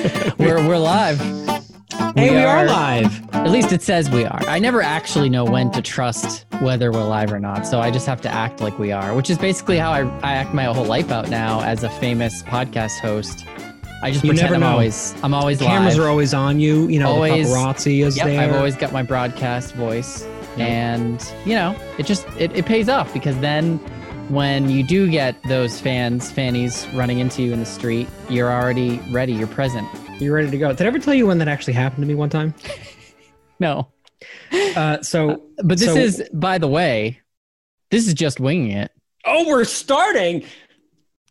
we're we're live. Hey, we, are, live. At least it says we are. I never actually know when to trust whether we're live or not, so I just have to act like we are, which is basically how I, I act my whole life out now as a famous podcast host. I just You pretend never I'm know. always I'm always The cameras live. are always on you. You know, Always. the paparazzi is Yep, there. I've always got my broadcast voice, and you know, it just it, it pays off because then when you do get those fans, fannies running into you in the street, you're already ready. You're present. You're ready to go. Did I ever tell you when that actually happened to me one time? No, Uh, so, but this So- is, by the way, this is just winging it. oh, we're starting.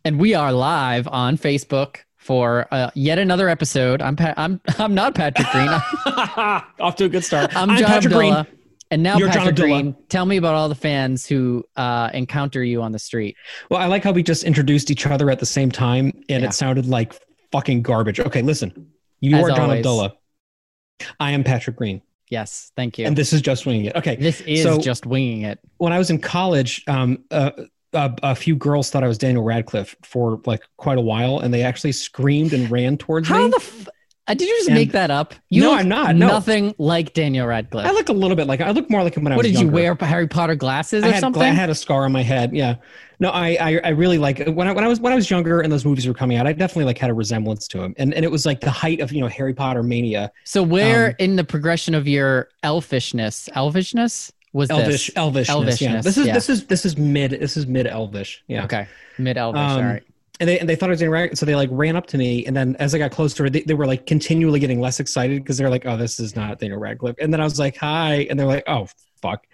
and we are live on Facebook for uh, yet another episode. I'm pa- I'm I'm not Patrick Green. Off to a good start. I'm, John Patrick Abdullah. Green. And now You're Patrick Green, tell me about all the fans who uh, encounter you on the street. Well, I like how we just introduced each other at the same time, and Yeah. it sounded like fucking garbage. Okay, listen. You As are John always. Abdullah. I am Patrick Green, Yes, thank you. and this is just winging it. Okay, this is so- just winging it. when I was in college, um, uh, a, a few girls thought I was Daniel Radcliffe for like quite a while, and they actually screamed and ran towards How me. the f- uh, did you just And- make that up? You No, I'm not, no. Nothing like Daniel Radcliffe. I look a little bit like I look more like him when I was. what did you wear? Harry Potter glasses I or had, something? I had a scar on my head. Yeah. No, I, I, I really like when I, when I was when I was younger and those movies were coming out. I definitely like had a resemblance to him, and and it was like the height of you know Harry Potter mania. so where um, in the progression of your elfishness, elfishness was Elvish, this? elvishness. Yeah. This is yeah. this is this is mid this is mid elvish. Yeah. Okay, mid elvish. Um, all right. And they, and they thought I was Radcliffe, so they like ran up to me, and then as I got closer, they, they were like continually getting less excited because they're like, "Oh, this is not Daniel Radcliffe." And then I was like, "Hi," and they're like, "Oh, fuck."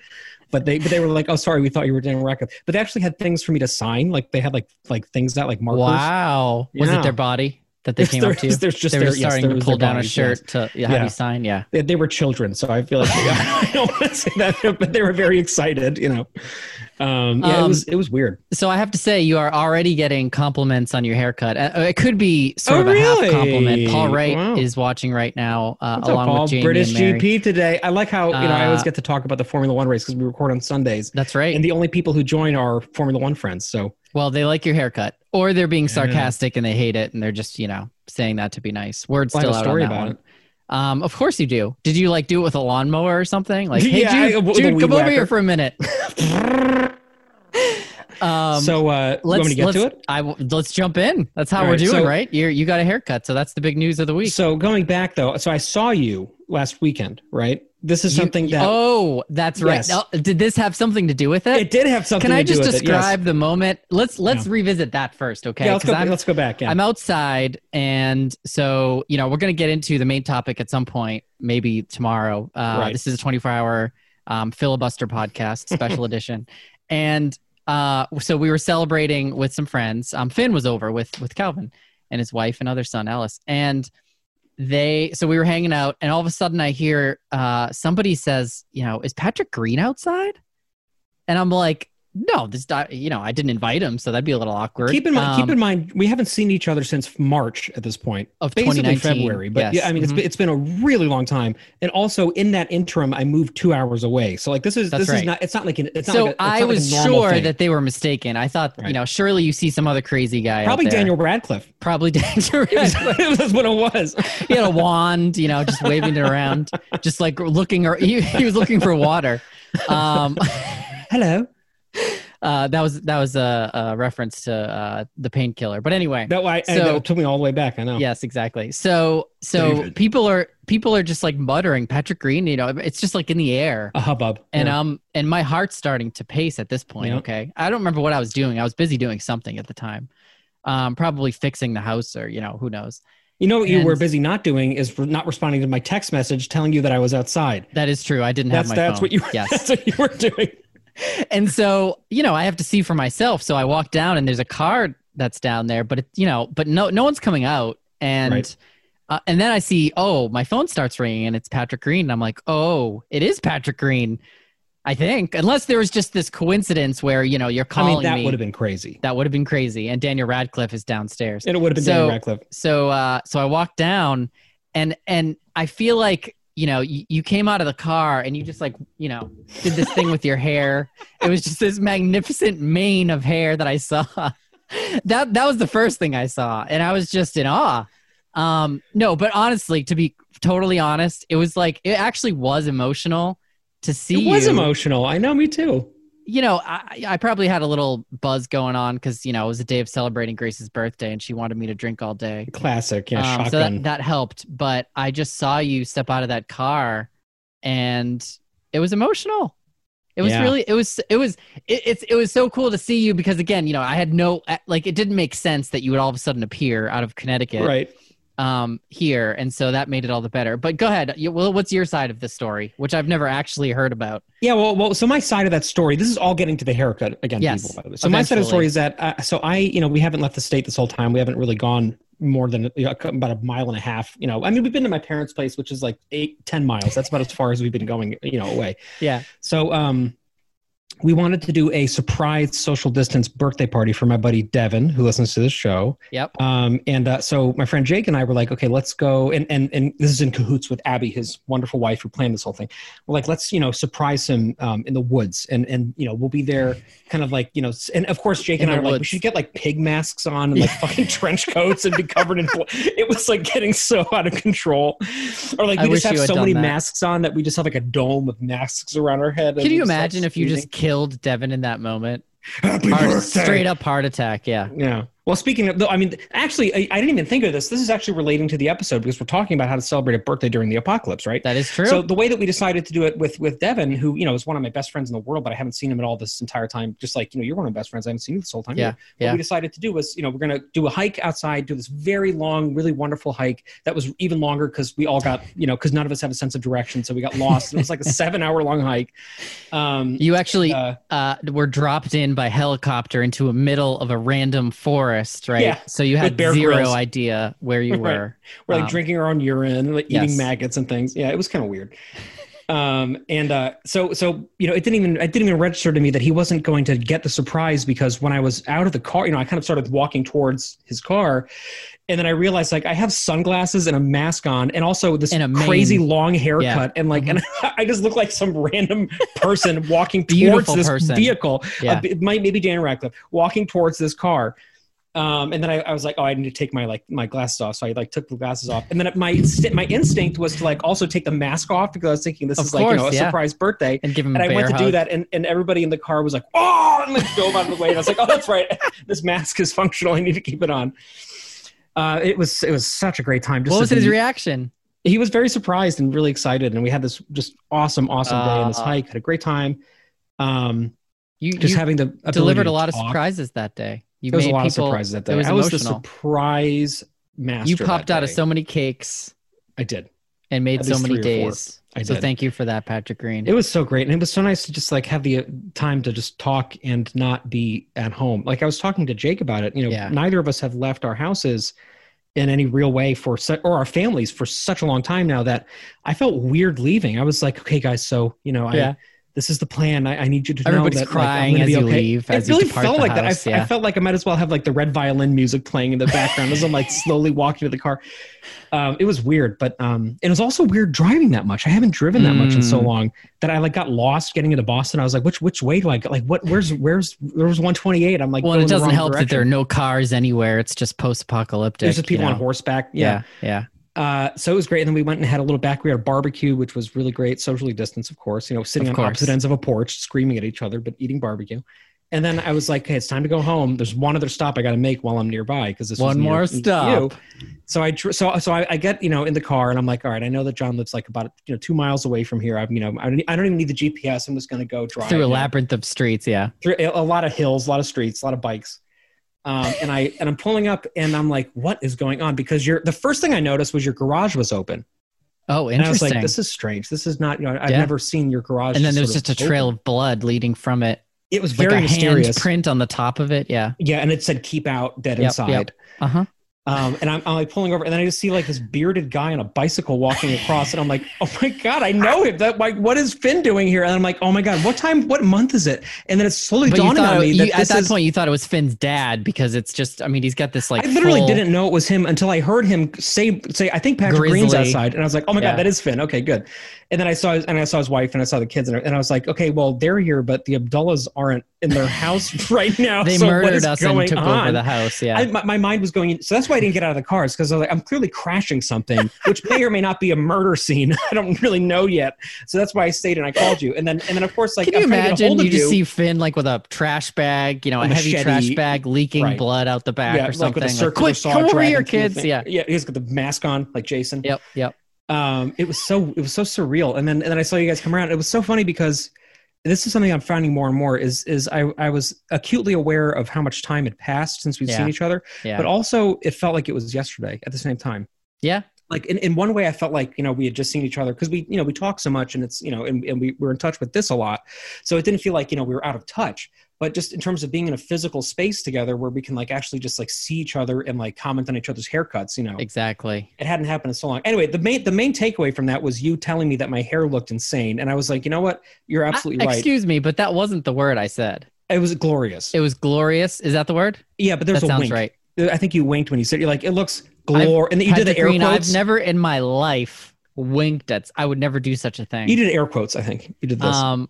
But they but they were like, "Oh, sorry, we thought you were Daniel Radcliffe." But they actually had things for me to sign, like they had like like things that like markers. Wow. Was it their body that they came up to? there's- just they were their- yes, starting there to pull down bodies, a shirt to have Yeah. you sign. Yeah. They, they were children, so I feel like I don't want to say that, but they were very excited, you know. Um, yeah, it Um, was it was weird. So I have to say, you are already getting compliments on your haircut. Uh, it could be sort Oh, of a really? half compliment. Paul Wright Wow. is watching right now, uh, up, along with Jamie British. GP today. I like how you know I always Uh, get to talk about the Formula One race because we record on Sundays, That's right. and the only people who join are Formula One friends. So well, they like your haircut, or they're being Yeah. sarcastic and they hate it, and they're just you know saying that to be nice. Word I have still out story on that about one. it. Um, of course you do. Did you like do it with a lawnmower or something? Like, hey, Yeah, I- Jude, with a Jude come over here for a minute. um, so uh, you want me to get let's, to it? I let's jump in. That's how All we're right, doing, so- right? You you got a haircut, so that's the big news of the week. So going back though, so I saw you last weekend, right? This is You- something that oh, that's right. Yes. Oh, did this have something to do with it? it did have something. Can I to do just with it, yes. describe the moment? Let's let's revisit that first, okay? Yeah, let's go. Let's go back. Yeah. I'm outside, and so you know we're gonna get into the main topic at some point, maybe tomorrow. Uh, Right. This is a 24 hour um, filibuster podcast, special edition, and uh, so we were celebrating with some friends. Um, Finn was over with with Calvin and his wife and other son Ellis, and they so we were hanging out, and all of a sudden I hear uh, somebody says, you know, is Patrick Green outside? And I'm like, no, this you know, I didn't invite him, so that'd be a little awkward. keep in mind, Um, keep in mind, we haven't seen each other since March at this point. of basically 2019, February. But yes. yeah, I mean, it's Mhm. been, it's been a really long time. And also in that interim, I moved two hours away. So like this is That's this right. is not. It's not like an, it's not so like a, it's I not like was sure thing. that they were mistaken. I thought, you know, surely you see some other crazy guy. out probably. Daniel Radcliffe. Probably Daniel. Radcliffe. That's what it was. he had a wand, you know, just waving it around, just like looking. Or he, he was looking for water. Um, Hello. Uh, that was that was a, a reference to uh, the painkiller. But anyway, That why So- that took me all the way back. I know. yes, exactly. So so David. people are people are just like muttering Patrick Green. You know, it's just like in the air. A hubbub. And Yeah. um and my heart's starting to pace at this point. Yeah. Okay, I don't remember what I was doing. I was busy doing something at the time, um, probably fixing the house or you know who knows. you know what you and- were busy not doing is re- not responding to my text message telling you that I was outside. That is true. I didn't That's have my that's phone. what you yes. that's what you were doing. and so you know I have to see for myself. So I walk down and there's a car that's down there, but it, you know, but no no one's coming out and. Right. Uh, and then I see, oh, my phone starts ringing and it's Patrick Green. And I'm like, oh, it is Patrick Green. I think, unless there was just this coincidence where you know you're I calling mean, that me. would have been crazy. that would have been crazy. And Daniel Radcliffe is downstairs. And it would have been So- Daniel Radcliffe. so uh so i walked down and and i feel like you know you, you came out of the car and you just like you know did this thing with your hair it was just this magnificent mane of hair that i saw that that was the first thing i saw and i was just in awe Um, no, but honestly, to be totally honest, it was like it actually was emotional to see It was you. emotional. I know, me too. You know, I, I probably had a little buzz going on because you know it was a day of celebrating Grace's birthday, and she wanted me to drink all day. Classic. Yeah, Um, so that, that helped. But I just saw you step out of that car, and it was emotional. It was Yeah. really, it was, it was, it, it's, it was so cool to see you because again, you know, I had no, like, it didn't make sense that you would all of a sudden appear out of Connecticut, right. Um, here, and so that made it all the better. But go ahead, you, well, what's your side of the story, which I've never actually heard about? Yeah, well, well, so my side of that story, this is all getting to the haircut again, Yes, people, by the way. So my side of the story is that, uh, so I, you know, we haven't left the state this whole time. We haven't really gone more than you know, about a mile and a half. You know, I mean, we've been to my parents' place, which is like eight, ten miles. That's about as far as we've been going, you know, away. Yeah, So, um, we wanted to do a surprise social distance birthday party for my buddy Devin, who listens to this show. yep, Um, and uh, so my friend Jake and I were like, okay, let's go. And, and, and this is in cahoots with Abby, his wonderful wife who planned this whole thing. We're like, let's, you know, surprise him um, in the woods. And, and, you know, we'll be there kind of like, you know, and of course, Jake In and I were like, we should get like pig masks on and like fucking trench coats and be covered in, it was like getting so out of control. Or like we wish just have so many that. masks on that we just have like a dome of masks around our head. Can you we just, like, imagine if you just killed Devin in that moment? Happy Heart, birthday! straight up heart attack. Yeah. Yeah. Well, speaking of, though, I mean, actually, I, I didn't even think of this. This is actually relating to the episode because we're talking about how to celebrate a birthday during the apocalypse, right? That is true. So the way that we decided to do it with with Devin, who you know is one of my best friends in the world, but I haven't seen him at all this entire time. Just like you know, you're one of my best friends. I haven't seen you this whole time. Yeah, either. yeah. What we decided to do was, you know, we're gonna do a hike outside, do this very long, really wonderful hike that was even longer because we all got, you know, because none of us have a sense of direction, so we got lost. it was like a seven hour long hike. Um, you actually uh, uh, were dropped in by helicopter into a middle of a random forest, right? Yeah, So you had zero Grylls. idea where you Right. were. We're like Um, drinking our own urine, like eating yes. maggots and things. Yeah, it was kind of weird. Um, and uh, so so you know, it didn't even it didn't even register to me that he wasn't going to get the surprise because when I was out of the car, you know, I kind of started walking towards his car, and then I realized like I have sunglasses and a mask on, and also this And crazy long haircut, Yeah. and like, and I just look like some random person walking towards this person. vehicle. Yeah. Uh, it might maybe Dan Radcliffe walking towards this car. Um, and then I, I was like, oh, I need to take my like my glasses off. So I like took the glasses off, and then my my instinct was to like also take the mask off because I was thinking this Of is like you know a yeah. surprise birthday. And give him And I went to do that, and, and everybody in the car was like, oh, and like dove out of the way. And I was like, oh, that's right, this mask is functional. I need to keep it on. Uh, it was it was such a great time. Just What was his be- reaction? he was very surprised and really excited, and we had this just awesome, awesome day on this Uh, hike. Had a great time. Um, You, just you having the delivered a lot of surprises that day. You There was a lot people, of surprises at that was I was the surprise master. You popped out of so many cakes I did. and made At so many days. I so did. thank you for that, Patrick Green. It was so great, and it was so nice to just like have the uh, time to just talk and not be at home. Like I was talking to Jake about it. You know, Yeah. neither of us have left our houses in any real way for su- or our families for such a long time now that I felt weird leaving. I was like, okay, guys, so you know, Yeah. I this is the plan. I, I need you to Everybody's know that crying like, I'm as gonna you okay. leave, It really felt like that. I, house, I felt like I might as well have like the red violin music playing in the background as I'm like slowly walking to the car. Um, it was weird, but um, it was also weird driving that much. I haven't driven that much in so Mm. long that I like got lost getting into Boston. I was like, which which way do I go? Like, what? Where's where's there was 128? I'm like, well, it doesn't help that there are no cars anywhere. It's just post-apocalyptic. There's just you people on horseback. Yeah. Yeah, yeah. Uh, so it was great. And then we went and had a little back. We had a barbecue, which was really great, socially distanced, of course. You know, sitting Of on opposite ends of a porch, screaming at each other, but eating barbecue. And then I was like, "Okay, it's time to go home. There's one other stop I got to make while I'm nearby because this was One more you." stop. So I so so I, I get you know in the car and I'm like, all right, I know that John lives like about you know two miles away from here. I'm you know I don't, I don't even need the GPS. I'm just going to go drive Through a labyrinth of streets. Yeah. through a lot of hills, a lot of streets, a lot of bikes. Um, and I and I'm pulling up and I'm like, what is going on? Because you're the first thing I noticed was your garage was open. Oh, And I was interesting. like, this is strange. This is not, you know, I've Yeah. never seen your garage. and then there's just a trail of blood leading from it. It was Like very mysterious. hand print on the top of it. Yeah. Yeah, and it said "keep out, dead Yep, inside." yep. Uh huh. Um, and I'm, I'm like pulling over, and then I just see like this bearded guy on a bicycle walking across, and I'm like, "Oh my god, I know him! That like, what is Finn doing here?" And I'm like, "Oh my god, what time? What month is it?" And then it's slowly But dawning on me you- that at that is. point you thought it was Finn's dad because it's just. I mean, he's got this like. I literally full- didn't know it was him until I heard him say, "Say, I think Patrick Green's outside," and I was like, "Oh my Yeah. god, that is Finn." Okay, good. And then I saw his, and I saw his wife, and I saw the kids, and I, and I was like, "Okay, well, they're here, but the Abdullahs aren't in their house right now. They so murdered us and took on? over the house. Yeah. I, my, my mind was going. So that's why I didn't get out of the car. Is because I was like, I'm clearly crashing something, which may or may not be a murder scene. I don't really know yet. So that's why I stayed and I called you. And then and then of course like Can you I'm trying to get a imagine you just see Finn like with a trash bag, you know, a, A heavy trash bag leaking Right. blood out the back yeah, or like something? with a Like, Quick, come over here, kids. Yeah. yeah. He's got the mask on like Jason. Yep. Yep. Um it was so it was so surreal and then and then i saw you guys come around it was so funny because this is something i'm finding more and more is is i i was acutely aware of how much time had passed since we'd Yeah. seen each other Yeah. but also it felt like it was yesterday at the same time yeah. like in, in one way i felt like you know we had just seen each other because we you know we talk so much and it's you know and, and we were in touch with this a lot so it didn't feel like you know we were out of touch but just in terms of being in a physical space together where we can like actually just like see each other and like comment on each other's haircuts you know Exactly. it hadn't happened in so long. Anyway, the main the main takeaway from that was you telling me that my hair looked insane, and I was like, you know what, you're absolutely Uh, right. Excuse me, but that wasn't the word I said. It was glorious. It was glorious. Is that the word? yeah, but there's that a sounds wink. right. I think you winked when you said you're like it looks glor, and then you did the air green. quotes. I've never in my life winked at. I would never do such a thing. you did air quotes. I think you did this, Um,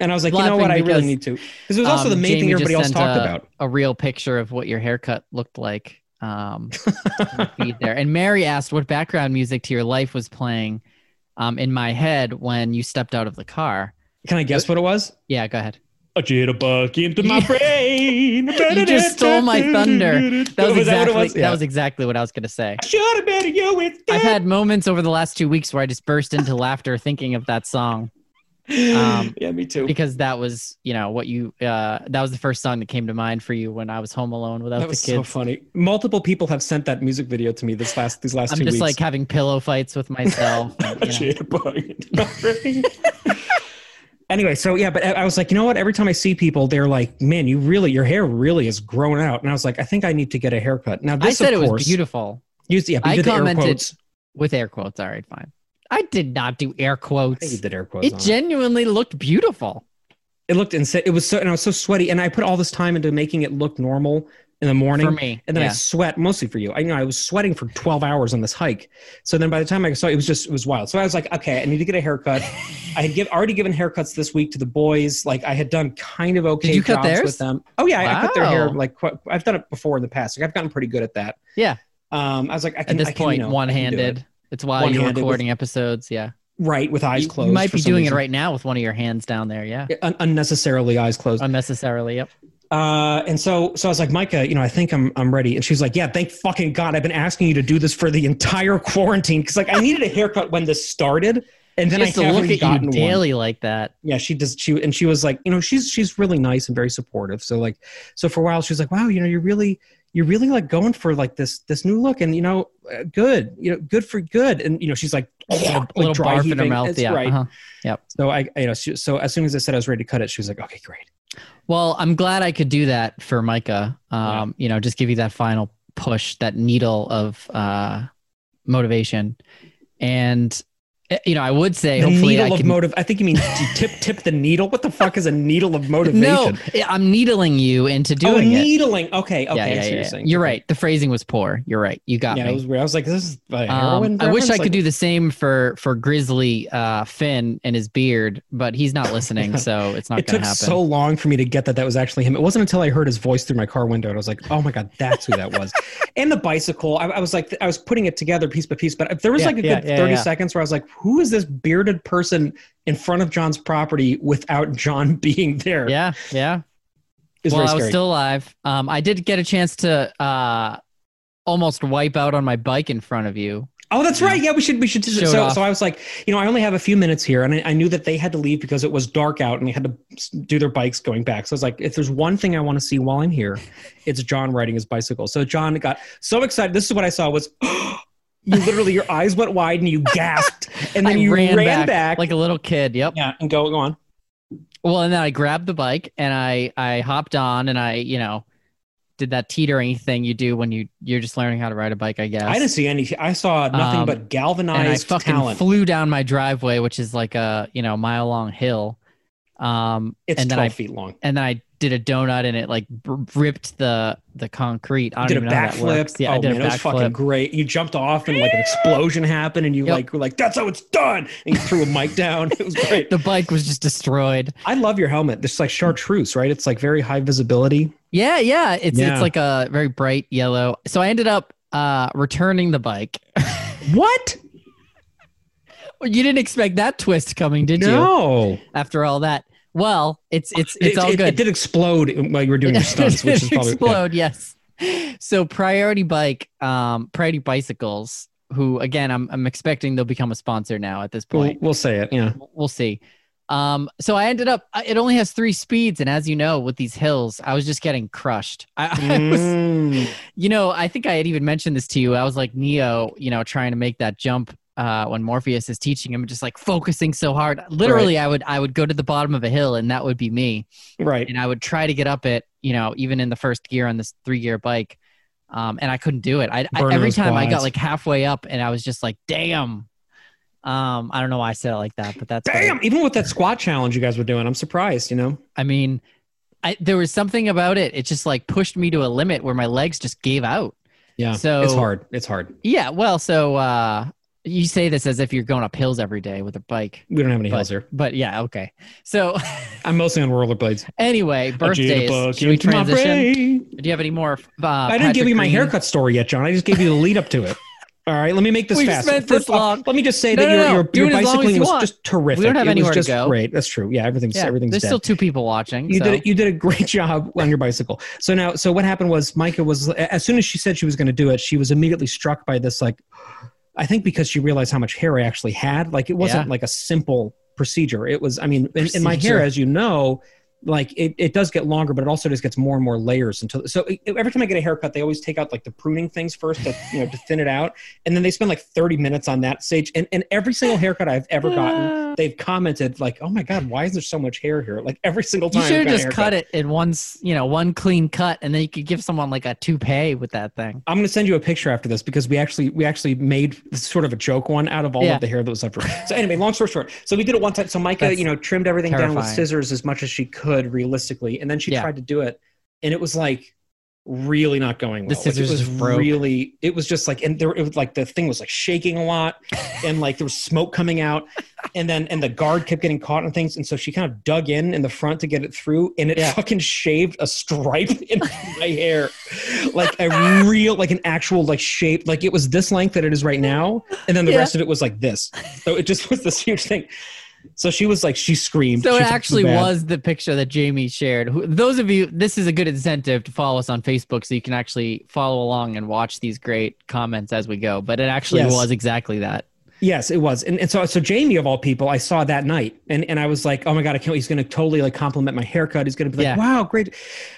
and I was like, you know what, I really need to because it was also um, the main Jamie thing everybody else talked a- about. a real picture of what your haircut looked like. Um, the feed there. And Mary asked what background music to your life was playing um, in my head when you stepped out of the car. Can I guess what it was? Yeah, go ahead. A jitterbug into my brain. You just stole my thunder. That was, Was that what exactly it was? that was exactly what I was going to say. I should have been you with I've had moments over the last two weeks where I just burst into laughter thinking of that song um, yeah, me too. because that was, you know, what you, uh, that was the first song that came to mind for you when I was home alone without That the was kids. so funny. Multiple people have sent that music video to me this last these last I'm two just weeks. like having pillow fights with myself. and, you know. Anyway, so yeah, but I was like, you know what? Every time I see people, they're like, "Man, you really, your hair really has grown out." And I was like, I think I need to get a haircut. Now, I said it was beautiful You, yeah, I the air commented- with air quotes. All right, fine. I did not do air I think you quotes. did air quotes. It genuinely looked beautiful. it looked insane. It was so, and I was so sweaty, and I put all this time into making it look normal in the morning. For me, And then I sweat mostly for you. I you know I was sweating for 12 hours on this hike. So then by the time I saw it, it was just it was wild. So I was like, okay, I need to get a haircut. I had give, already given haircuts this week to the boys. Like I had done kind of okay Did you cut theirs? with them. Oh yeah, I, I cut their hair. Like quite, I've done it before in the past. Like I've gotten pretty good at that. Yeah. Um, I was like, I can, At this I can, point, you know, I one-handed. it. It's while you're with- recording episodes. Yeah, right with eyes you, closed. you might be doing reason. it right now with one of your hands down there. Yeah, Un- unnecessarily eyes closed. unnecessarily. Yep. Uh, and so, so I was like, Micah, you know, I think I'm, I'm ready. And she's like, yeah, thank fucking God. I've been asking you to do this for the entire quarantine. Cause like I needed a haircut when this started. And then I to haven't look at gotten you one. daily like that. Yeah. She does. She, and she was like, you know, she's, she's really nice and very supportive. So like, so for a while she was like, wow, you know, you're really, you're really like going for like this, this new look and, you know, uh, good, you know, good for good. And, you know, she's like, A little, like little dry barf in her mouth. It's Yeah. right. uh-huh. So I, you know, she, so as soon as I said I was ready to cut it, she was like, okay, great. Well, I'm glad I could do that for Micah. Um, You know, just give you that final push, that needle of uh, motivation. And, you know, I would say The hopefully needle I of can. motive. I think you mean tip, tip the needle. What the fuck is a needle of motivation? no, eh, I'm needling you into Oh, doing it. needling. Okay, okay. yeah, yeah, what yeah. you're saying. You're Okay. right. The phrasing was poor. You're right. You got me. Yeah, me. it was weird. I was like, this is Um, heroin. I wish I reference? could do the same for for Grizzly uh, Finn and his beard, but he's not listening, so it's not It going took to happen. so long for me to get that that was actually him. It wasn't until I heard his voice through my car window and I was like, "Oh my god, that's who that was." and the bicycle, I, I was like, I was putting it together piece by piece. But there was Yeah, like a yeah, good yeah, thirty yeah. seconds where I was like, "Who is this bearded person in front of John's property without John being there?" yeah, yeah. it's well, I was still alive. Um, I did get a chance to uh, almost wipe out on my bike in front of you. Oh, that's right. Yeah, we should. We should. So, off. so I was like, you know, I only have a few minutes here, and I, I knew that they had to leave because it was dark out, and they had to do their bikes going back. So I was like, if there's one thing I want to see while I'm here, it's John riding his bicycle. So John got so excited. This is what I saw was. You literally, your eyes went wide and you gasped, and then I you ran, ran, back, back, like a little kid. Yep. yeah, and go go on. Well, and then I grabbed the bike and I I hopped on and I you know did that teetering thing you do when you you're just learning how to ride a bike. I guess. I didn't see any. I saw nothing Um, but and I galvanized fucking talent. flew down my driveway, which is like a you know mile long hill. Um, it's and then twelve I feet long. and then I did a donut and it like ripped the the concrete. I don't did a even know how that works. backflip. Yeah, oh, I did man, a it was fucking great. You jumped off and like an explosion happened, and you Yep. like were like, "That's how it's done." And you threw a mic down. It was great. The bike was just destroyed. I love your helmet. This is like chartreuse, right? It's like very high visibility. Yeah, yeah. It's Yeah. it's like a very bright yellow. So I ended up uh returning the bike. What? Well, you didn't expect that twist coming, did you? no. After all that. Well, it's it's it's it, all good. It did explode while you were doing your stunts, which is probably explode. Yes. So Priority Bike, um, Priority Bicycles, who again I'm I'm expecting they'll become a sponsor now at this We'll, point. we'll say it. Yeah. We'll see. Um, so I ended up. It only has three speeds, and as you know, with these hills, I was just getting crushed. I, I was, Mm. you know, I think I had even mentioned this to you. I was like Neo, you know, trying to make that jump uh, when Morpheus is teaching him, just like focusing so hard. Literally, I would I would go to the bottom of a hill, and that would be me Right. and I would try to get up it, you know, even in the first gear on this three gear bike. Um, and I couldn't do it. I, I every time I got like halfway up and I was just like, damn. Um, I don't know why I said it like that, but that's what it- Damn. Even with that squat challenge you guys were doing, I'm surprised. You know. I mean, I there was something about it. It just like pushed me to a limit where my legs just gave out. Yeah. So- it's hard. It's hard. Yeah. Well, so uh, you say this as if you're going up hills every day with a bike, We don't have any But- hills here. but yeah, okay. So I'm mostly on rollerblades. anyway, birthdays. Should we transition? Do you have any more? Uh, I didn't give you my Green? haircut story yet, John. I just gave you the lead up to it. All right, let me make this We've fast. spent this First off, long. let me just say No, that no, your, no. your, your it as long as bicycling was want. just terrific. We don't have it anywhere was to just go. great. That's true. Yeah, everything's Yeah, everything's there's dead. still two people watching. you so. did it, you did a great job on your bicycle. So now, so what happened was Micah was as soon as she said she was going to do it, she was immediately struck by this. Like, I think because she realized how much hair I actually had. Like, it wasn't Yeah. like a simple procedure. It was. I mean, in, in my hair, as you know. Like it, it does get longer, but it also just gets more and more layers until. So it- every time I get a haircut, they always take out like the pruning things first to you know to thin it out, and then they spend like thirty minutes on that stage. And and every single haircut I've ever gotten, they've commented like, "Oh my god, why is there so much hair here?" Like every single time. You should have just cut it in one, you know, one clean cut, and then you could give someone like a toupee with that thing. I'm going to send you a picture after this because we actually we actually made sort of a joke one out of all Yeah. of the hair that was left. So anyway, long story short, so we did it one time. So Micah, That's you know, trimmed everything down with scissors as much as she could realistically, and then she Yeah. tried to do it, and it was like really not going well. The Like, it scissors was broke. really. It was just like, and there it was like the thing was like shaking a lot, and like there was smoke coming out, and then and the guard kept getting caught on things, and so she kind of dug in in the front to get it through, and it Yeah. fucking shaved a stripe in my hair, like a real, like an actual like shape, like it was this length that it is right now, and then the Yeah. rest of it was like this. So it just was this huge thing. So she was like, she screamed. So She it actually bad. was the picture that Jamie shared. Who, those of you, this is a good incentive to follow us on Facebook, so you can actually follow along and watch these great comments as we go. But it actually Yes. was exactly that. Yes, it was. And, and so so Jamie of all people, I saw that night and, and I was like, oh my God, I can't. He's gonna totally like compliment my haircut. He's gonna be like, Yeah. wow, great.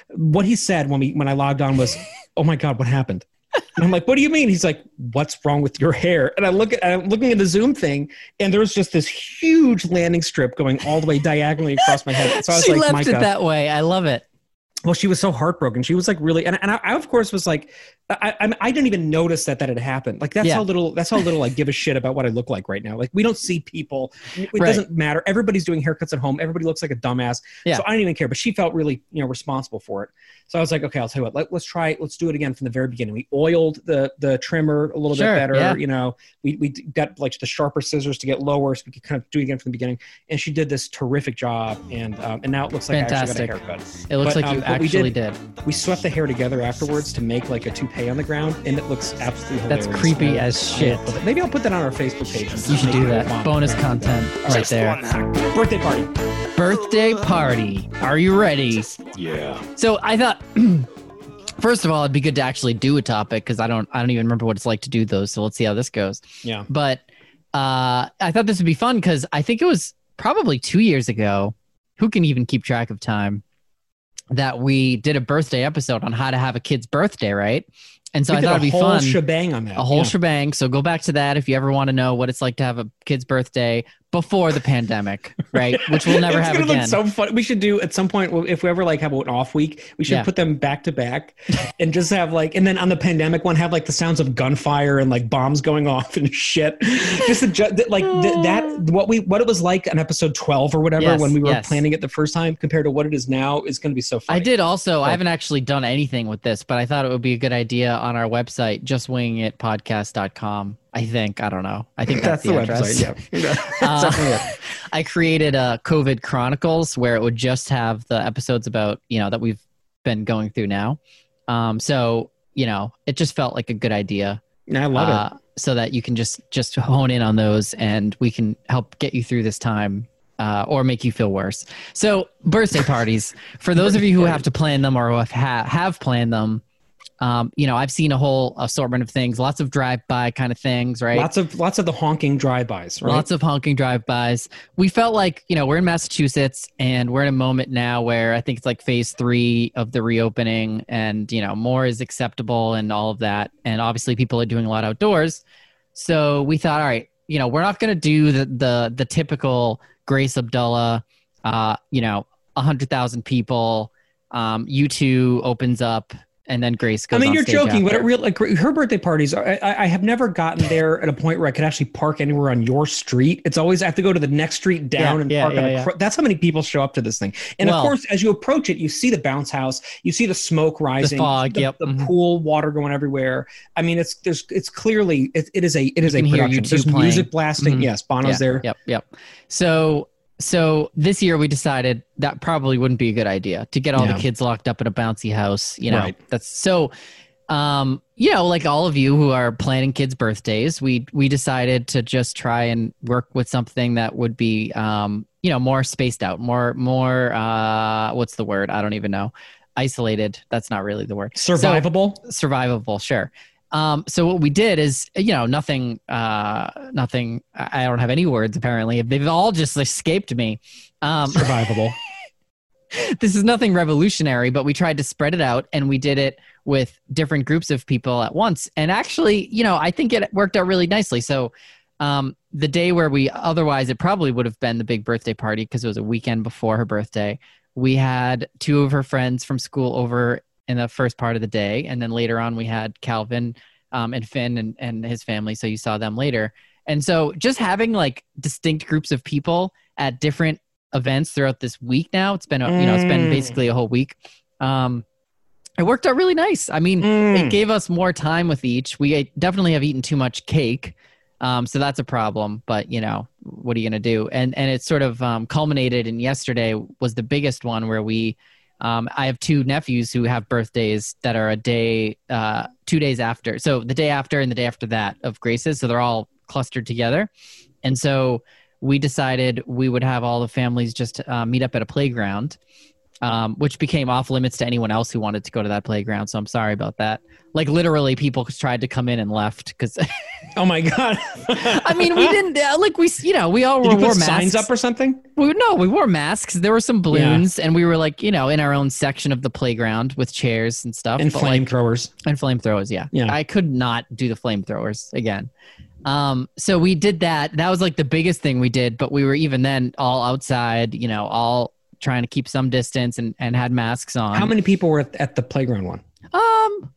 What he said when we when I logged on was, oh my God, what happened? And I'm like, what do you mean? He's like, what's wrong with your hair? And I look at I'm looking at the Zoom thing, and there's just this huge landing strip going all the way diagonally across my head. So I was she like, left Micah, it that way. I love it. Well, she was so heartbroken. She was like really, and, and I, I of course was like, I, I, I didn't even notice that that had happened. Like that's Yeah. how little, that's how little I give a shit about what I look like right now. Like we don't see people. It Right. doesn't matter. Everybody's doing haircuts at home. Everybody looks like a dumbass. Yeah. So I didn't even care. But she felt really, you know, responsible for it. So I was like, okay, I'll tell you what. Let, let's try. Let's do it again from the very beginning. We oiled the the trimmer a little Sure, bit better. yeah. You know, we we got like the sharper scissors to get lower, so we could kind of do it again from the beginning. And she did this terrific job. And um, and now it looks like I actually got a haircut. It looks But, like you what we actually did- did. We swept the hair together afterwards to make like a toupee on the ground, and it looks absolutely That's creepy And as I'll shit. Maybe I'll put that on our Facebook page. You should do that. Bonus content right there. Birthday party. Birthday party. Are you ready? Yeah. So I thought, first of all, it'd be good to actually do a topic because I don't, I don't even remember what it's like to do those. So let's see how this goes. Yeah. But uh, I thought this would be fun because I think it was probably two years ago. Who can even keep track of time? That we did a birthday episode on how to have a kid's birthday, right? And so we I thought it'd be whole fun shebang on that. a whole yeah. shebang. So go back to that if you ever want to know what it's like to have a kid's birthday. Before the pandemic, right? Which we'll never it's have gonna again. Look so fun. We should do at some point if we ever like have an off week. We should Yeah. put them back to back, and just have like, and then on the pandemic one, have like the sounds of gunfire and like bombs going off and shit. Just adjust, like th- oh. that. What we what it was like on episode twelve or whatever Yes, when we were yes. planning it the first time compared to what it is now is going to be so funny. I did also. I haven't actually done anything with this, but I thought it would be a good idea on our website, justwingitpodcast.com. I think. I don't know. I think that's, That's, the, address. website. Yeah, Uh, it. I created a COVID Chronicles where it would just have the episodes about you know that we've been going through now. Um, so you know, it just felt like a good idea. I love it. uh, So that you can just just hone in on those, and we can help get you through this time. Uh, or make you feel worse. So, birthday parties. For those of you who have to plan them or have, have planned them, um, you know, I've seen a whole assortment of things, lots of drive-by kind of things, right? Lots of lots of the honking drive-bys, right? Lots of honking drive-bys. We felt like you know we're in Massachusetts and we're in a moment now where I think it's like phase three of the reopening, and you know more is acceptable and all of that, and obviously people are doing a lot outdoors. So we thought, all right, you know, we're not going to do the the the typical Grace Abdullah, uh, you know, a hundred thousand people. Um, U2 opens up. And then Grace goes. I mean, on you're joking, but after. it real like her birthday parties. Are, I, I have never gotten there at a point where I could actually park anywhere on your street. It's always I have to go to the next street down Yeah, and yeah, park. on yeah, a yeah. cro- That's how many people show up to this thing. And Well- of course, as you approach it, you see the bounce house, you see the smoke rising, the fog, the, yep, the mhm. pool, water going everywhere. I mean, it's there's it's clearly it, it is a it is a production. There's playing. music blasting. Mhm. Yes, Bono's there. Yep, yep. So so this year we decided that probably wouldn't be a good idea to get all Yeah. the kids locked up in a bouncy house. You know, Right. that's so. Um, you know, like all of you who are planning kids' birthdays, we we decided to just try and work with something that would be, um, you know, more spaced out, more more. Uh, what's the word? I don't even know. Isolated. That's not really the word Survivable. survivable sure um so what we did is you know nothing uh nothing i don't have any words apparently. They've all just escaped me. Um survivable. this is nothing revolutionary but we tried to spread it out and we did it with different groups of people at once. And actually you know i think it worked out really nicely. So um the day where we otherwise it probably would have been the big birthday party because it was a weekend before her birthday. We had two of her friends from school over in the first part of the day. And then later on we had calvin um, and finn and, and his family. So you saw them later. And so just having like distinct groups of people at different events throughout this week now it's been a, you know it's been Mm. basically a whole week um it worked out really nice. I mean it Mm. gave us more time with each. We definitely have eaten too much cake um, so that's a problem. But you know what are you going to do? And and it sort of um, culminated in yesterday was the biggest one where we um, i have two nephews who have birthdays that are a day uh, two days after. So the day after and the day after that of grace's. So they're all clustered together. And so we decided we would have all the families just uh, meet up at a playground um, which became off limits to anyone else who wanted to go to that playground. So I'm sorry about that. Like literally, people tried to come in and left because Oh my god! I mean we didn't uh, like we you know we all Did you wore masks. signs up or something? we, no, we wore masks. There were some balloons, and we were like you know in our own section of the playground with chairs and stuff. And but, like, flamethrowers. and flamethrowers yeah Yeah. i could not do the flamethrowers again um so we did that that was like the biggest thing we did but we were even then all outside you know all trying to keep some distance and and had masks on How many people were at, the playground one? um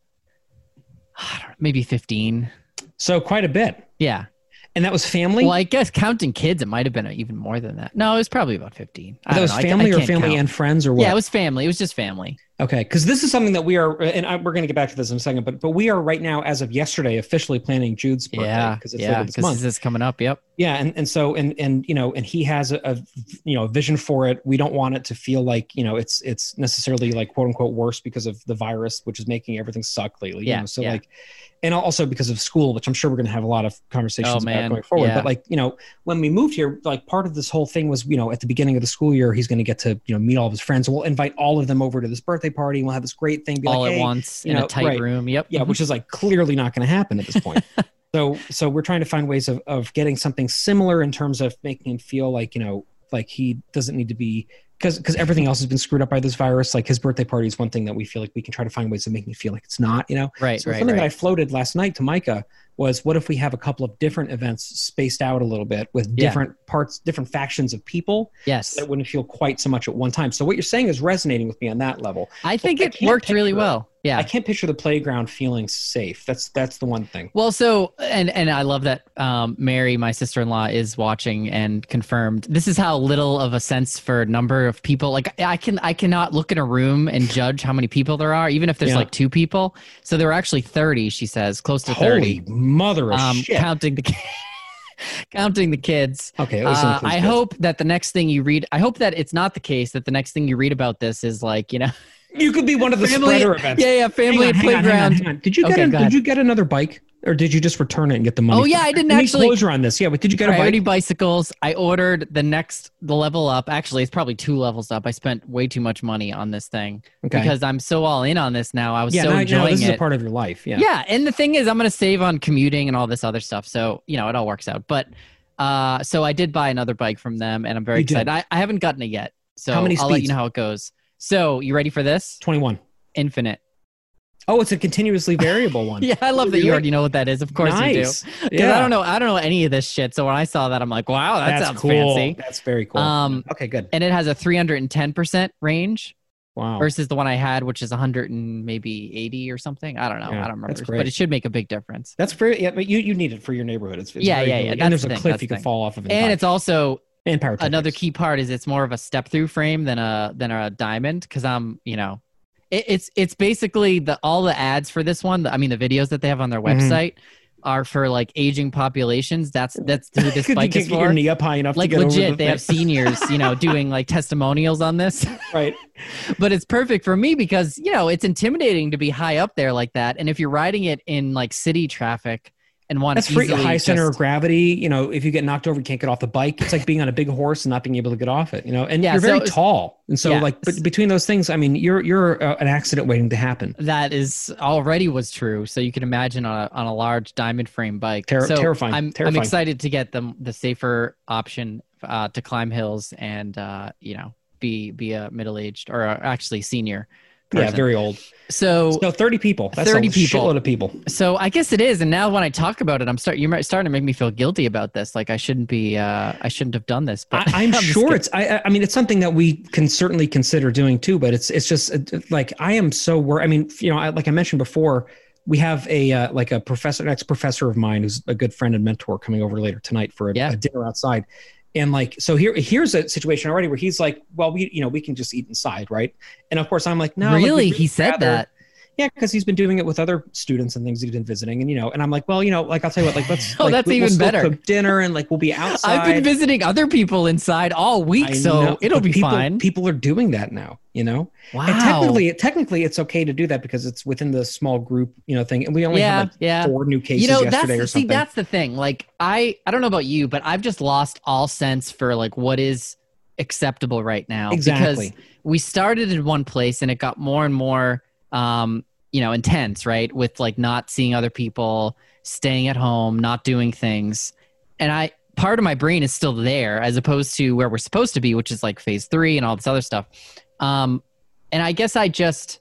I don't know, maybe 15 So quite a bit. yeah And that was family. well i guess counting kids it might have been even more than that no it was probably about 15 I that was know. Family I or family count. and friends or what? yeah it was family it was just family Okay, because this is something that we are, and I, we're going to get back to this in a second, but but we are right now, as of yesterday, officially planning Jude's birthday yeah because it's yeah later this month. this is coming up yep Yeah, and and so and and you know, and he has a, a you know a vision for it. We don't want it to feel like you know it's it's necessarily like quote unquote worse because of the virus, which is making everything suck lately. you Yeah, know? so yeah. like, and also because of school, which I'm sure we're going to have a lot of conversations Oh, about man, going forward. yeah. But like you know, when we moved here, like part of this whole thing was you know at the beginning of the school year, he's going to get to you know meet all of his friends. We'll invite all of them over to this birthday party. and We'll have this great thing. Be all like, at "Hey, once in know, a tight right. room yep yeah, Mhm. which is like clearly not going to happen at this point. so, so we're trying to find ways of, of getting something similar in terms of making him feel like, you know, like he doesn't need to be, because, because everything else has been screwed up by this virus. Like his birthday party is one thing that we feel like we can try to find ways of making it feel like it's not, you know? right So right something right that I floated last night to Micah was what if we have a couple of different events spaced out a little bit with Yeah. different parts, different factions of people Yes, that wouldn't feel quite so much at one time. So what you're saying is resonating with me on that level. I think I it can't worked really well. Yeah. I can't picture the playground feeling safe. That's that's the one thing. Well, so and and I love that um, Mary, my sister in law, is watching and confirmed. This is how little of a sense for number of people. Like I can I cannot look in a room and judge how many people there are, even if there's Yeah. like two people. So there were actually thirty. She says close to thirty, Holy mother of um, shit. counting the counting the kids. okay, Uh, I kids. hope that the next thing you read, I hope that it's not the case that the next thing you read about this is like you know, you could be one of the family, spreader events. yeah, yeah, family on, hang on, on, playground. Did you get Okay, did you get another bike or did you just return it and get the money? Oh, yeah. I didn't need actually- closure on this. Yeah, but did you get a Priority bike? bicycles. I ordered the next the level up. Actually, it's probably two levels up. I spent way too much money on this thing Okay. because I'm so all in on this now. I was yeah, so now, now enjoying this is a part of your life. Yeah. yeah. and the thing is, I'm gonna save on commuting and all this other stuff. So you know, it all works out. But uh, so I did buy another bike from them, and I'm very You excited. I, I haven't gotten it yet, so How many I'll let you know how it goes. So you ready for this? 21. Infinite. Oh, it's a continuously variable one. Yeah, I love that you already know what that is. Of course nice. you do. Because Yeah. I don't know, I don't know any of this shit. So when I saw that, I'm like, wow, that That's sounds cool. fancy. That's very cool. Um, okay, good. and it has a 310% range Wow. versus the one I had, which is 100 and maybe 80 or something. I don't know. Yeah, I don't remember, that's but it should make a big difference. That's very yeah, but you you need it for your neighborhood. It's, it's Yeah, yeah, good. yeah, And there's the a cliff you can thing. fall off of. And it's also and power another techniques. key part is it's more of a step through frame than a than a diamond because I'm you know it, it's it's basically the all the ads for this one. I mean the videos that they have on their Mhm. website are for like aging populations. That's that's who this bike can't is get your knee up high enough Like to get legit, the they have seniors, you know, doing like testimonials on this. right. but it's perfect for me because you know it's intimidating to be high up there like that and if you're riding it in like city traffic and want That's to free high center of gravity. You know, if you get knocked over, you can't get off the bike. It's like being on a big horse and not being able to get off it. You know, and Yeah, you're very it's- tall, and so yeah. like but between those things, I mean, you're you're uh, an accident waiting to happen. that is already was true so you can imagine on a, on a large diamond frame bike Ter- so terrifying, I'm, I'm excited to get the, the safer option uh, to climb hills and uh, you know be be a middle-aged or uh, actually senior person. Yeah, very old. so So thirty people. That's 30 a people. shitload of people. So I guess it is, and now when I talk about it, I'm start you're starting to make me feel guilty about this. Like I shouldn't be, uh, I shouldn't have done this. But I, I'm just sure it's. I, I mean, it's something that we can certainly consider doing too. But it's it's just like I am so worried. I mean, you know, I, like I mentioned before, we have a uh, like a professor, an ex professor of mine who's a good friend and mentor coming over later tonight for a, Yeah. a dinner outside. And like, so here, here's a situation already where he's like, well, we, you know, we can just eat inside, right? And of course, I'm like, no, like, really, he said rather- that. Yeah, because he's been doing it with other students and things he's been visiting, and you know, and I'm like, well, you know, like I'll tell you what, like let's. Oh, like, that's we'll even better. Cook dinner and like we'll be outside. I've been visiting other people inside all week, I so know, it'll be people, fine. People are doing that now, you know. wow. And technically, technically, it's okay to do that because it's within the small group, you know, thing. And we only yeah, had like yeah. four new cases You know, yesterday or that's see, that's the thing. Like I, I don't know about you, but I've just lost all sense for like what is acceptable right now. exactly. Because we started in one place and it got more and more um you know intense right? With like not seeing other people staying at home not doing things. And i part of my brain is still there as opposed to where we're supposed to be which is like phase three and all this other stuff. Um and i guess i just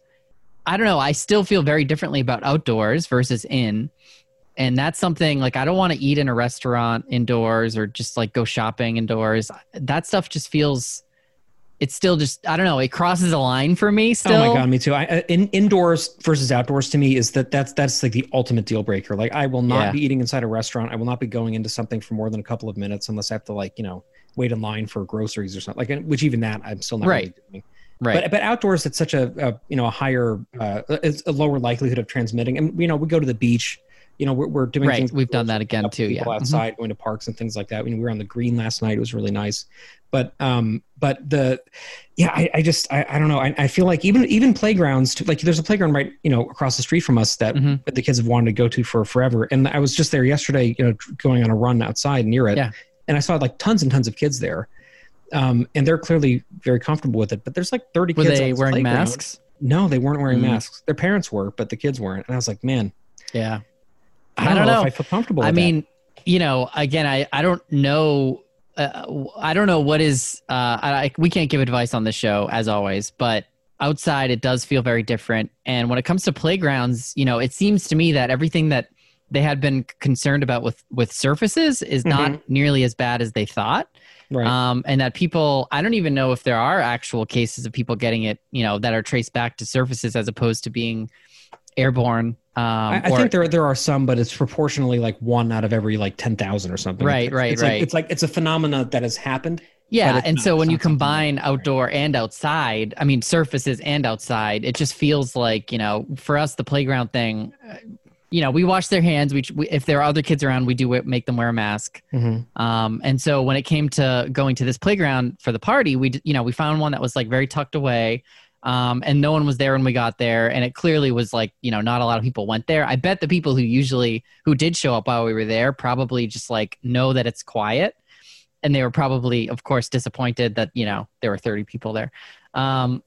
i don't know i still feel very differently about outdoors versus in. And that's something like i don't want to eat in a restaurant indoors or just like go shopping indoors. That stuff just feels it's still just I don't know. It crosses a line for me. Still, Oh my god, me too. I, uh, in, indoors versus outdoors to me is that that's that's like the ultimate deal breaker. Like I will not Yeah. be eating inside a restaurant. I will not be going into something for more than a couple of minutes unless I have to like you know wait in line for groceries or something. Like which even that I'm still not Right. really doing. right? But but outdoors it's such a, a you know a higher uh, it's a lower likelihood of transmitting. And you know we go to the beach. You know we're, we're doing right. things. We've done that again too. Yeah. people Mhm. outside going to parks and things like that. I mean, we were on the green last night. It was really nice. But um, but the yeah, I, I just I, I don't know. I, I feel like even even playgrounds too, like there's a playground right you know across the street from us that Mhm. the kids have wanted to go to for forever. And I was just there yesterday, you know, going on a run outside near it, Yeah. and I saw like tons and tons of kids there. Um, and they're clearly very comfortable with it. But there's like 30 Were kids. on they wearing playground. masks? No, they weren't wearing Mm. masks. Their parents were, but the kids weren't. And I was like, man, Yeah. I don't, know, if I feel comfortable. I with that. mean, you know, again, I I don't know. Uh, I don't know what is. Uh, I, I we can't give advice on the show as always, but outside it does feel very different. And when it comes to playgrounds, you know, it seems to me that everything that they had been concerned about with with surfaces is not nearly as bad as they thought. Right. Um, and that people, I don't even know if there are actual cases of people getting it, you know, that are traced back to surfaces as opposed to being airborne. Um, I, I or- think there there are some, but it's proportionally like one out of every like ten thousand or something. Right, It's- right, it's Like, right. it's like it's a phenomena that has happened. Yeah, and so when you combine outdoor and outside, I mean surfaces and outside, it just feels like you know, for us the playground thing. uh, You know, we wash their hands. We, we if there are other kids around, we do make them wear a mask. Um, and so when it came to going to this playground for the party, we you know we found one that was like very tucked away. Um, and no one was there when we got there, and it clearly was like you know not a lot of people went there. I bet the people who usually who did show up while we were there probably just like know that it's quiet, and they were probably of course disappointed that you know there were 30 people there. Um,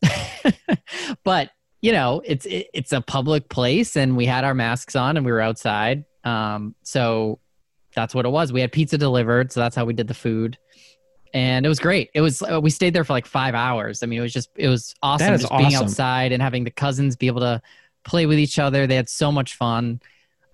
but you know it's it, it's a public place, and we had our masks on and we were outside. Um, so that's what it was. We had pizza delivered, so that's how we did the food. And it was great. It was uh, we stayed there for like five hours. I mean, it was just it was awesome just being outside and having the cousins be able to play with each other. They had so much fun.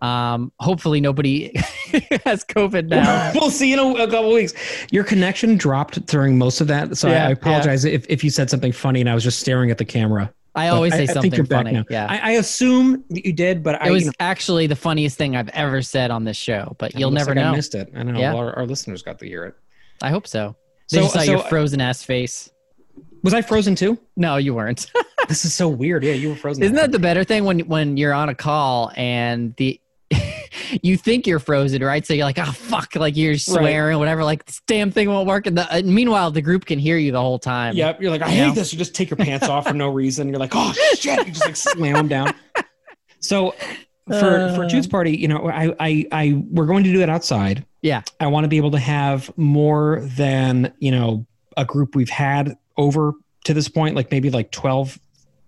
Um, hopefully nobody has COVID now. we'll see in a, a couple weeks. Your connection dropped during most of that, so I- Yeah, I apologize if, if you said something funny and I was just staring at the camera. I But always I- say I think something back funny. now. Yeah. I, I assume that you did, but I it was you know, actually the funniest thing I've ever said on this show, but you'll never like I know. missed it. I know Yeah. our, our listeners got to hear it. I hope so. They So- just saw so- your frozen ass face. Was I frozen too? No, you weren't. This is so weird. Yeah, you were frozen. Isn't that the better thing when when you're on a call and the you think you're frozen, right? So you're like, oh fuck, like you're swearing, whatever. Like this damn thing won't work. And the, uh, meanwhile, the group can hear you the whole time. Yep. You're like, I Yeah. hate this. You just take your pants off for no reason. You're like, oh shit. You just like slam them down. So for for Uh. Jude's party, you know, I I I we're going to do it outside. Yeah. I want to be able to have more than you know a group we've had over to this point, like maybe like twelve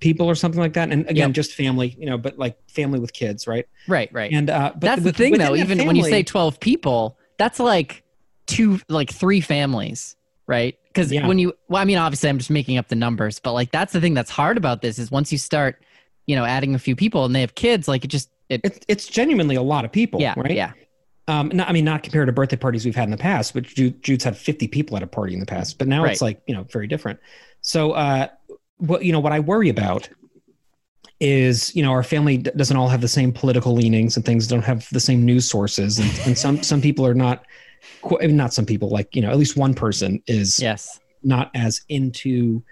people or something like that. And again, Yep. just family, you know, but like family with kids, right? Right. Right. And uh, but that's the thing, though. Even when you say twelve people, that's like two, like three families, right? Because Yeah. when you, well, I mean, obviously, I'm just making up the numbers, but like that's the thing that's hard about this is once you start, you know, adding a few people and they have kids, like it just, it, it's it's genuinely a lot of people, yeah, right? yeah, Um, not, I mean, not compared to birthday parties we've had in the past, but Jude, Jude's had 50 people at a party in the past, but now it's like, you know, very different. So, uh, what, you know, what I worry about is, you know, our family d- doesn't all have the same political leanings and things don't have the same news sources. And, and some, some people are not, qu- not some people, like, you know, at least one person is yes, not as into,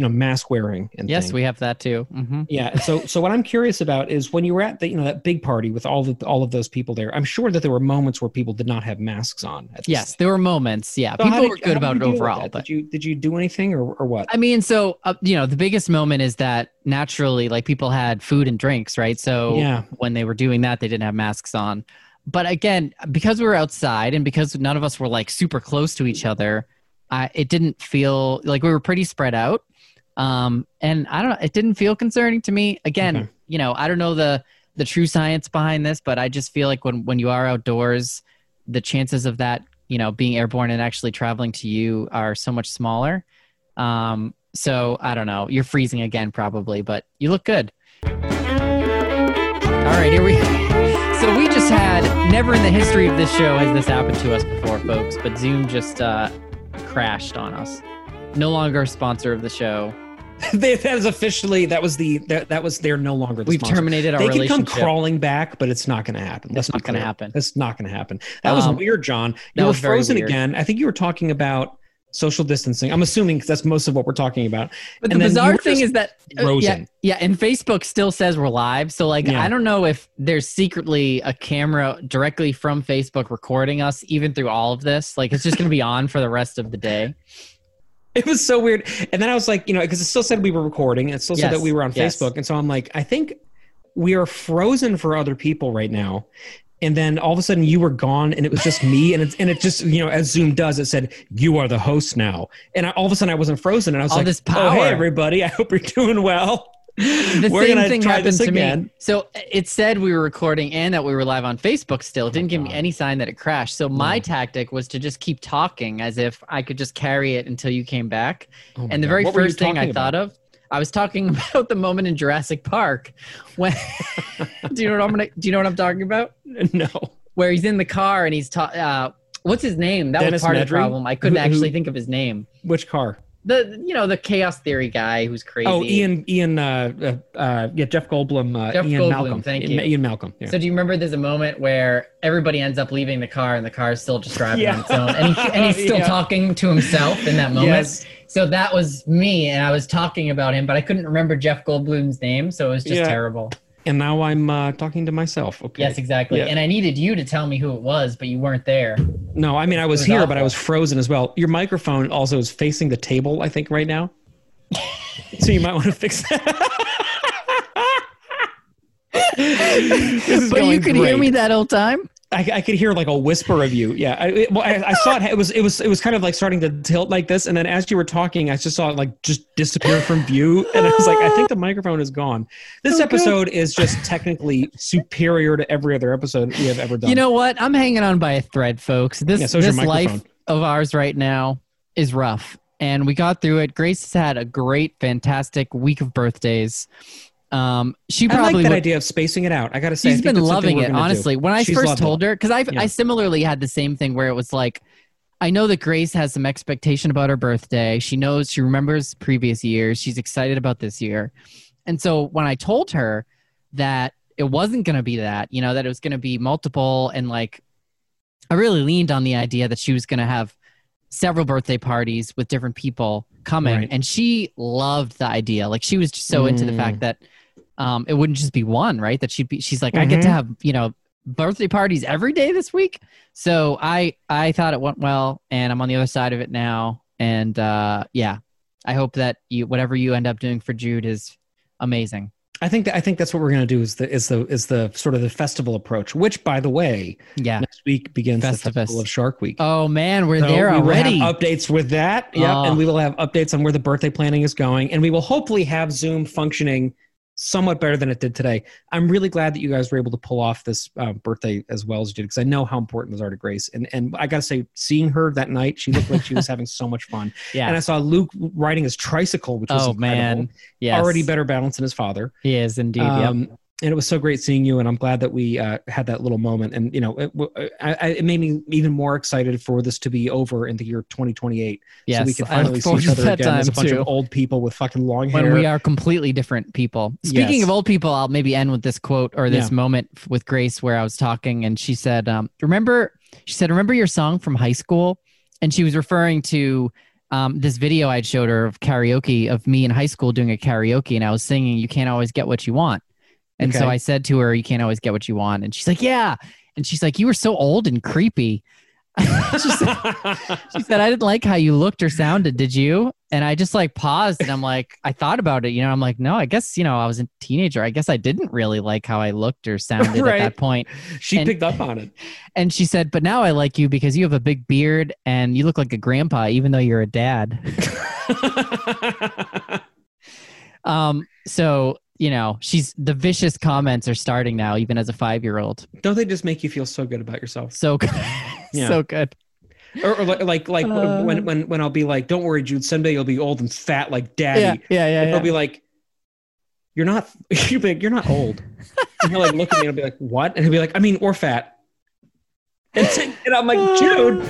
you know, mask wearing and yes, things. we have that too. hmm Yeah. So, so what I'm curious about is when you were at the, you know, that big party with all the, all of those people there, I'm sure that there were moments where people did not have masks on. Yes, there were moments. Yeah, So people did- were good about it overall, but did you did you do anything or, or what? I mean, so uh, you know, the biggest moment is that naturally, like people had food and drinks, right? So Yeah. when they were doing that, they didn't have masks on. But again, because we were outside and because none of us were like super close to each other, I, it didn't feel like we were pretty spread out. Um, and I don't know, it didn't feel concerning to me. Again, Okay. you know, I don't know the the true science behind this, but I just feel like when when you are outdoors, the chances of that, you know, being airborne and actually traveling to you are so much smaller. Um, so I don't know. You're freezing again, probably, but you look good. All right, here we. So we just had never in the history of this show has this happened to us before, folks. But Zoom just uh, crashed on us. No longer a sponsor of the show. They- that is officially that was the that, that was they're no longer the We've sponsor. terminated our They can come crawling back, but it's not going to happen. Let's not gonna happen. that's not going to happen. That was Um, weird, John. You were was frozen again. I think you were talking about social distancing. I'm assuming because that's most of what we're talking about. But And the bizarre thing is that uh, yeah, frozen. yeah, and Facebook still says we're live. So like, Yeah. I don't know if there's secretly a camera directly from Facebook recording us, even through all of this. Like, it's just going to be on for the rest of the day. It was so weird. And then I was like, you know, because it still said we were recording. It still said that we were on yes. Facebook. And so I'm like, I think we are frozen for other people right now. And then all of a sudden you were gone and it was just me. And it, and it just, you know, as Zoom does, it said, you are the host now. And I, all of a sudden I wasn't frozen. And I was All like, this oh, hey, everybody. I hope you're doing well. The We're same thing happened to again. me. So uh, it said we were recording and that we were live on Facebook still. It oh didn't give me any sign that it crashed. So my tactic was to just keep talking as if I could just carry it until you came back. Oh and the very first thing I talking thought of, I was talking about the moment in Jurassic Park when. do you know what I'm gonna? Do you know what I'm talking about? no. Where he's in the car and he's ta- uh, What's his name? That Dennis was part of the problem. I couldn't Who- who- actually think of his name. Which car? The you know the chaos theory guy who's crazy. Oh, Ian. Ian. Uh, uh, uh, yeah, Jeff Goldblum. Uh, Jeff Ian Goldblum, Malcolm. thank Ian, you. Ian Malcolm. Yeah. So do you remember there's a moment where everybody ends up leaving the car and the car is still just driving Yeah. on its own, and, he, and he's still Yeah. talking to himself in that moment. Yes. So that was me, and I was talking about him, but I couldn't remember Jeff Goldblum's name, so it was just terrible. And now I'm uh, talking to myself. Okay. Yes, exactly. Yeah. And I needed you to tell me who it was, but you weren't there. No, I mean I was, was here, but I was frozen as well. Your microphone also is facing the table, I think, right now. so you might want to fix that. This is but you going could hear me that whole time. I, I could hear like a whisper of you. Yeah, I, well, I, I saw it. It was it was it was kind of like starting to tilt like this, and then as you were talking, I just saw it like just disappear from view, and I was like, I think the microphone is gone. This episode is just technically superior to every other episode we have ever done. You know what? I'm hanging on by a thread, folks. This Yeah, so this life of ours right now is rough, and we got through it. Grace has had a great, fantastic week of birthdays. Um, she I probably like that would- idea of spacing it out. I got to say, I she's been loving it gonna do. honestly when i She's first told her because i Yeah. i similarly had the same thing where it was like i know that grace has some expectation about her birthday she knows she remembers previous years she's excited about this year and so when i told her that it wasn't going to be that you know that it was going to be multiple and like i really leaned on the idea that she was going to have several birthday parties with different people coming Right. and she loved the idea like she was just so into the Mm. fact that um, it wouldn't just be one, right? That she'd be, she's like, I get to Mhm. have, you know, birthday parties every day this week. So I, I thought it went well and I'm on the other side of it now. And, uh, yeah, I hope that you, whatever you end up doing for Jude is amazing. I think that I think that's what we're going to do is the is the is the sort of the festival approach. Which, by the way, Yeah. next week begins Festivus. the festival of Shark Week. Oh man, we're So there we will have already. updates with that. Yeah, Oh. and we will have updates on where the birthday planning is going, and we will hopefully have Zoom functioning somewhat better than it did today. I'm really glad that you guys were able to pull off this uh, birthday as well as you did because I know how important those are to Grace. And and I got to say, seeing her that night, she looked like she was having so much fun. yeah. And I saw Luke riding his tricycle, which was oh incredible. man. yeah, already better balanced than his father. He is indeed. yep. And it was so great seeing you, and I'm glad that we uh, had that little moment. And you know, it, I, I, it made me even more excited for this to be over in the year 2028, Yes. so we can finally see each other again as a bunch too. of old people with fucking long hair. when we are completely different people. Speaking Yes. of old people, I'll maybe end with this quote or this Yeah. moment with Grace where I was talking and she said, um, "Remember?" She said, "Remember your song from high school?" And she was referring to um, this video I'd showed her of karaoke of me in high school doing a karaoke, and I was singing, "You can't always get what you want." And so I said to her, "You can't always get what you want," and she's like, "Yeah." And she's like, "You were so old and creepy." she, said, she said, I didn't like how you looked or sounded. Did you? And I just like paused and I'm like, I thought about it. You know, I'm like, no, I guess, you know, I was a teenager. I guess I didn't really like how I looked or sounded Right. at that point. she and- picked up on it. And she said, but now I like you because you have a big beard and you look like a grandpa, even though you're a dad. Um, so, you know, she's the vicious comments are starting now, even as a five year old. Don't they just make you feel so good about yourself? So good. Yeah. so good. Or, or like like, like Uh. when when when I'll be like, "Don't worry, Jude. Someday you'll be old and fat like Daddy." Yeah. Yeah. Yeah. And yeah. They'll be like, "You're not. You'll be like, you're not old." and he'll like look at me and I'll be like, "What?" And he'll be like, "I mean, or fat." And, and I'm like, "Jude."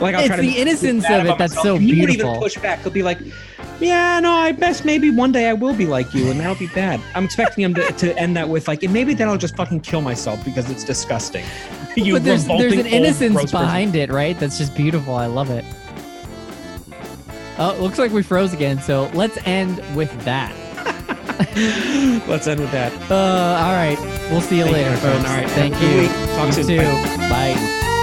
Like I'll It's try to the innocence of it that's myself. so And he won't even push back. He'll be like, "Yeah, no, I best maybe one day I will be like you, and that'll be bad." I'm expecting him to, to end that with like, and maybe then I'll just fucking kill myself because it's disgusting. You but there's there's an innocence gross person. behind it, right? That's just beautiful. I love it. Oh, it looks like we froze again. So let's end with that. Let's end with that. Uh, all right. We'll see you Thank later, friend. folks. All right. Thank Have a good you. Talk you soon. too. Bye. Bye.